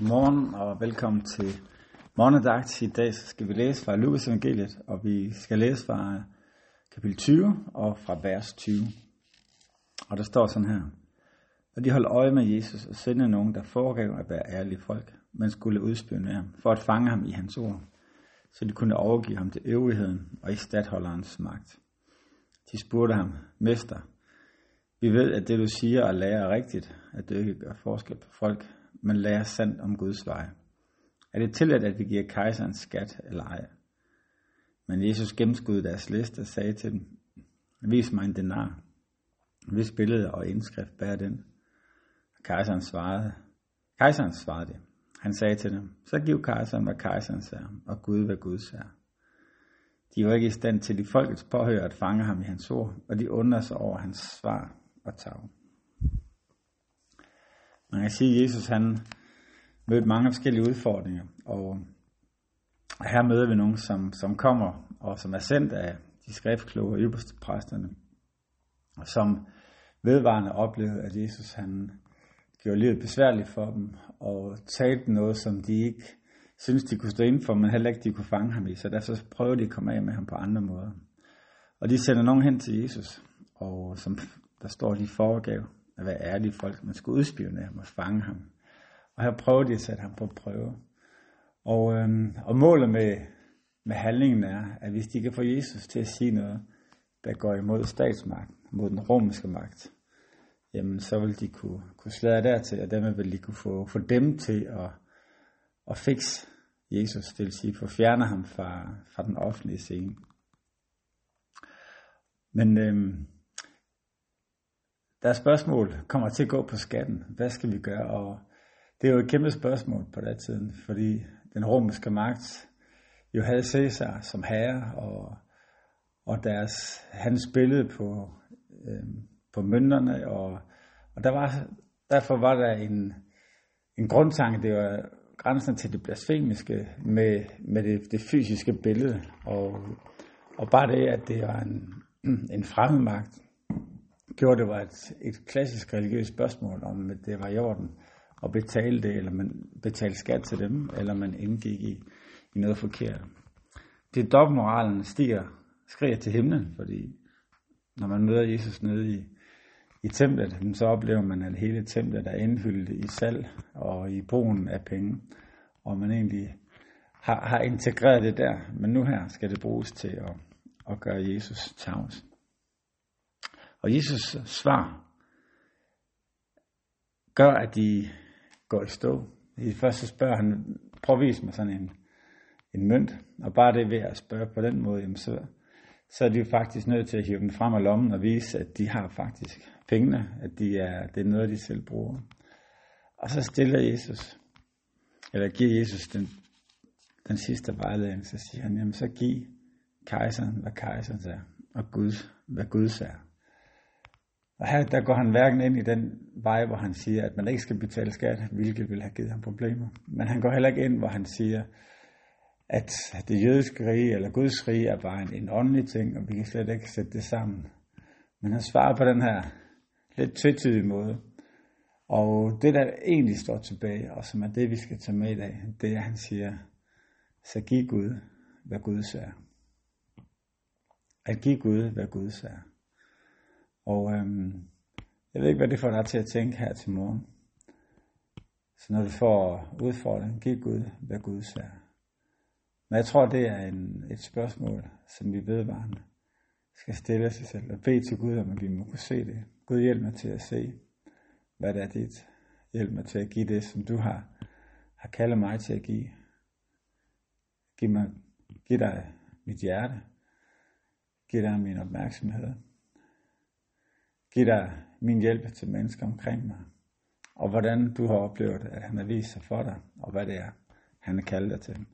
Godmorgen og velkommen til morgendagt. I dag skal vi læse fra Lukas evangeliet, og vi skal læse fra øh, kapitel 20 og fra vers 20. Og der står sådan her. Og de holdt øje med Jesus og sendte nogen, der foregav at være ærlige folk, men skulle udspionere ham, for at fange ham i hans ord, så de kunne overgive ham til øvrigheden og i stadholderens magt. De spurgte ham, Mester, vi ved, at det du siger og lærer er rigtigt, at du ikke gør forskel på folk, men lærer sandt om Guds vej. Er det tilladt, at vi giver kejseren skat eller ej? Men Jesus gennemskudde deres liste og sagde til dem, vis mig en denar. Hvis billede og indskrift bærer den? Kejseren svarede, kejseren svarede det. Han sagde til dem, så giv kejseren, hvad kejseren er, og Gud, hvad Guds er. De var ikke i stand til i folkets påhør at fange ham i hans ord, og de undrede sig over hans svar og tavle. Man kan sige, at Jesus han mødte mange forskellige udfordringer, og her møder vi nogen, som, som kommer og som er sendt af de skriftkloge og ypperste præsterne, og som vedvarende oplevede, at Jesus han gjorde livet besværligt for dem, og talte noget, som de ikke synes de kunne stå inden for, men heller ikke de kunne fange ham i, så derfor prøvede de at komme af med ham på andre måder. Og de sender nogen hen til Jesus, og som der står de foregav at være ærlige folk, man skulle udspionere ham og fange ham. Og her prøver de at sætte ham på prøve. Og, øhm, og målet med, med handlingen er, at hvis de kan få Jesus til at sige noget, der går imod statsmagten, mod den romerske magt, jamen så vil de kunne, kunne slæde dertil, og dermed vil de kunne få, få dem til at, at fikse Jesus, det vil sige få fjerne ham fra, fra den offentlige scene. Men øhm, deres spørgsmål kommer til at gå på skatten. Hvad skal vi gøre? Og det er jo et kæmpe spørgsmål på den tiden, fordi den romerske magt jo havde Caesar som herre, og, og deres, han spillede på, øh, på mønterne, og, og der var, derfor var der en, en grundtanke, det var grænsen til det blasfemiske med, med det, det fysiske billede, og, og bare det, at det var en, en fremmed magt, gjorde det var et, et klassisk religiøst spørgsmål, om det var i orden at betale det, eller man betalte skat til dem, eller man indgik i, i noget forkert. Det dobbeltmoralen stiger, skriger til himlen, fordi når man møder Jesus nede i, i templet, så oplever man, at hele templet er indfyldt i salg og i brugen af penge, og man egentlig har, har integreret det der, men nu her skal det bruges til at, at gøre Jesus tavs. Og Jesus svar gør, at de går i stå. I det første spørger han, prøv at vise mig sådan en, en mønt, og bare det ved at spørge på den måde, jamen så, så er de jo faktisk nødt til at hive dem frem af lommen og vise, at de har faktisk pengene, at de er, det er noget, de selv bruger. Og så stiller Jesus, eller giver Jesus den, den sidste vejledning, så siger han, jamen så giv kejseren, hvad kejseren er, og Gud, hvad Gud er. Og her der går han hverken ind i den vej, hvor han siger, at man ikke skal betale skat, hvilket vil have givet ham problemer. Men han går heller ikke ind, hvor han siger, at det jødiske rige eller Guds rige er bare en, en åndelig ting, og vi kan slet ikke sætte det sammen. Men han svarer på den her lidt tvetydige måde. Og det, der egentlig står tilbage, og som er det, vi skal tage med i dag, det er, at han siger, så giv Gud, hvad Gud er. At give Gud, hvad Gud er. Og øhm, jeg ved ikke, hvad det får dig til at tænke her til morgen. Så når du får udfordringen, giv Gud, hvad Gud siger. Men jeg tror, det er en, et spørgsmål, som vi vedvarende skal stille sig selv og bede til Gud, om at vi må kunne se det. Gud hjælp mig til at se, hvad det er dit. Hjælp mig til at give det, som du har, har kaldet mig til at give. Giv, mig, giv dig mit hjerte. Giv dig min opmærksomhed give dig min hjælp til mennesker omkring mig. Og hvordan du har oplevet, at han har vist sig for dig, og hvad det er, han har kaldt dig til.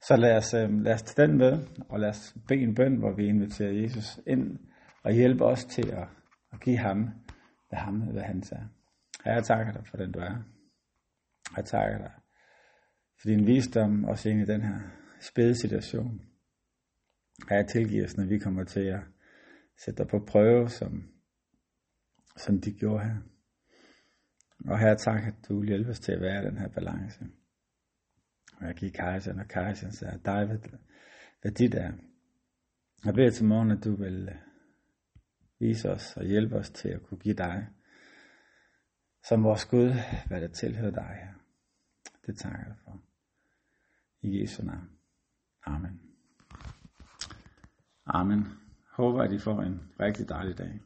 Så lad os, øh, lad os tage den med, og lad os bede en bøn, hvor vi inviterer Jesus ind, og hjælpe os til at, at give ham, hvad ham, hvad han er. Herre, jeg takker dig for den, du er. Jeg takker dig for din visdom, også ind i den her spæde situation. Herre, tilgiv os, når vi kommer til at sætte dig på prøve, som som de gjorde her. Og her tak, at du vil hjælpe os til at være i den her balance. Og jeg giver kejseren, og kejseren siger, dig hvad, hvad dit er. Jeg beder til morgen, at du vil øh, vise os og hjælpe os til at kunne give dig, som vores Gud, hvad der tilhører dig her. Det takker jeg for. I Jesu navn. Amen. Amen. Håber, at I får en rigtig dejlig dag.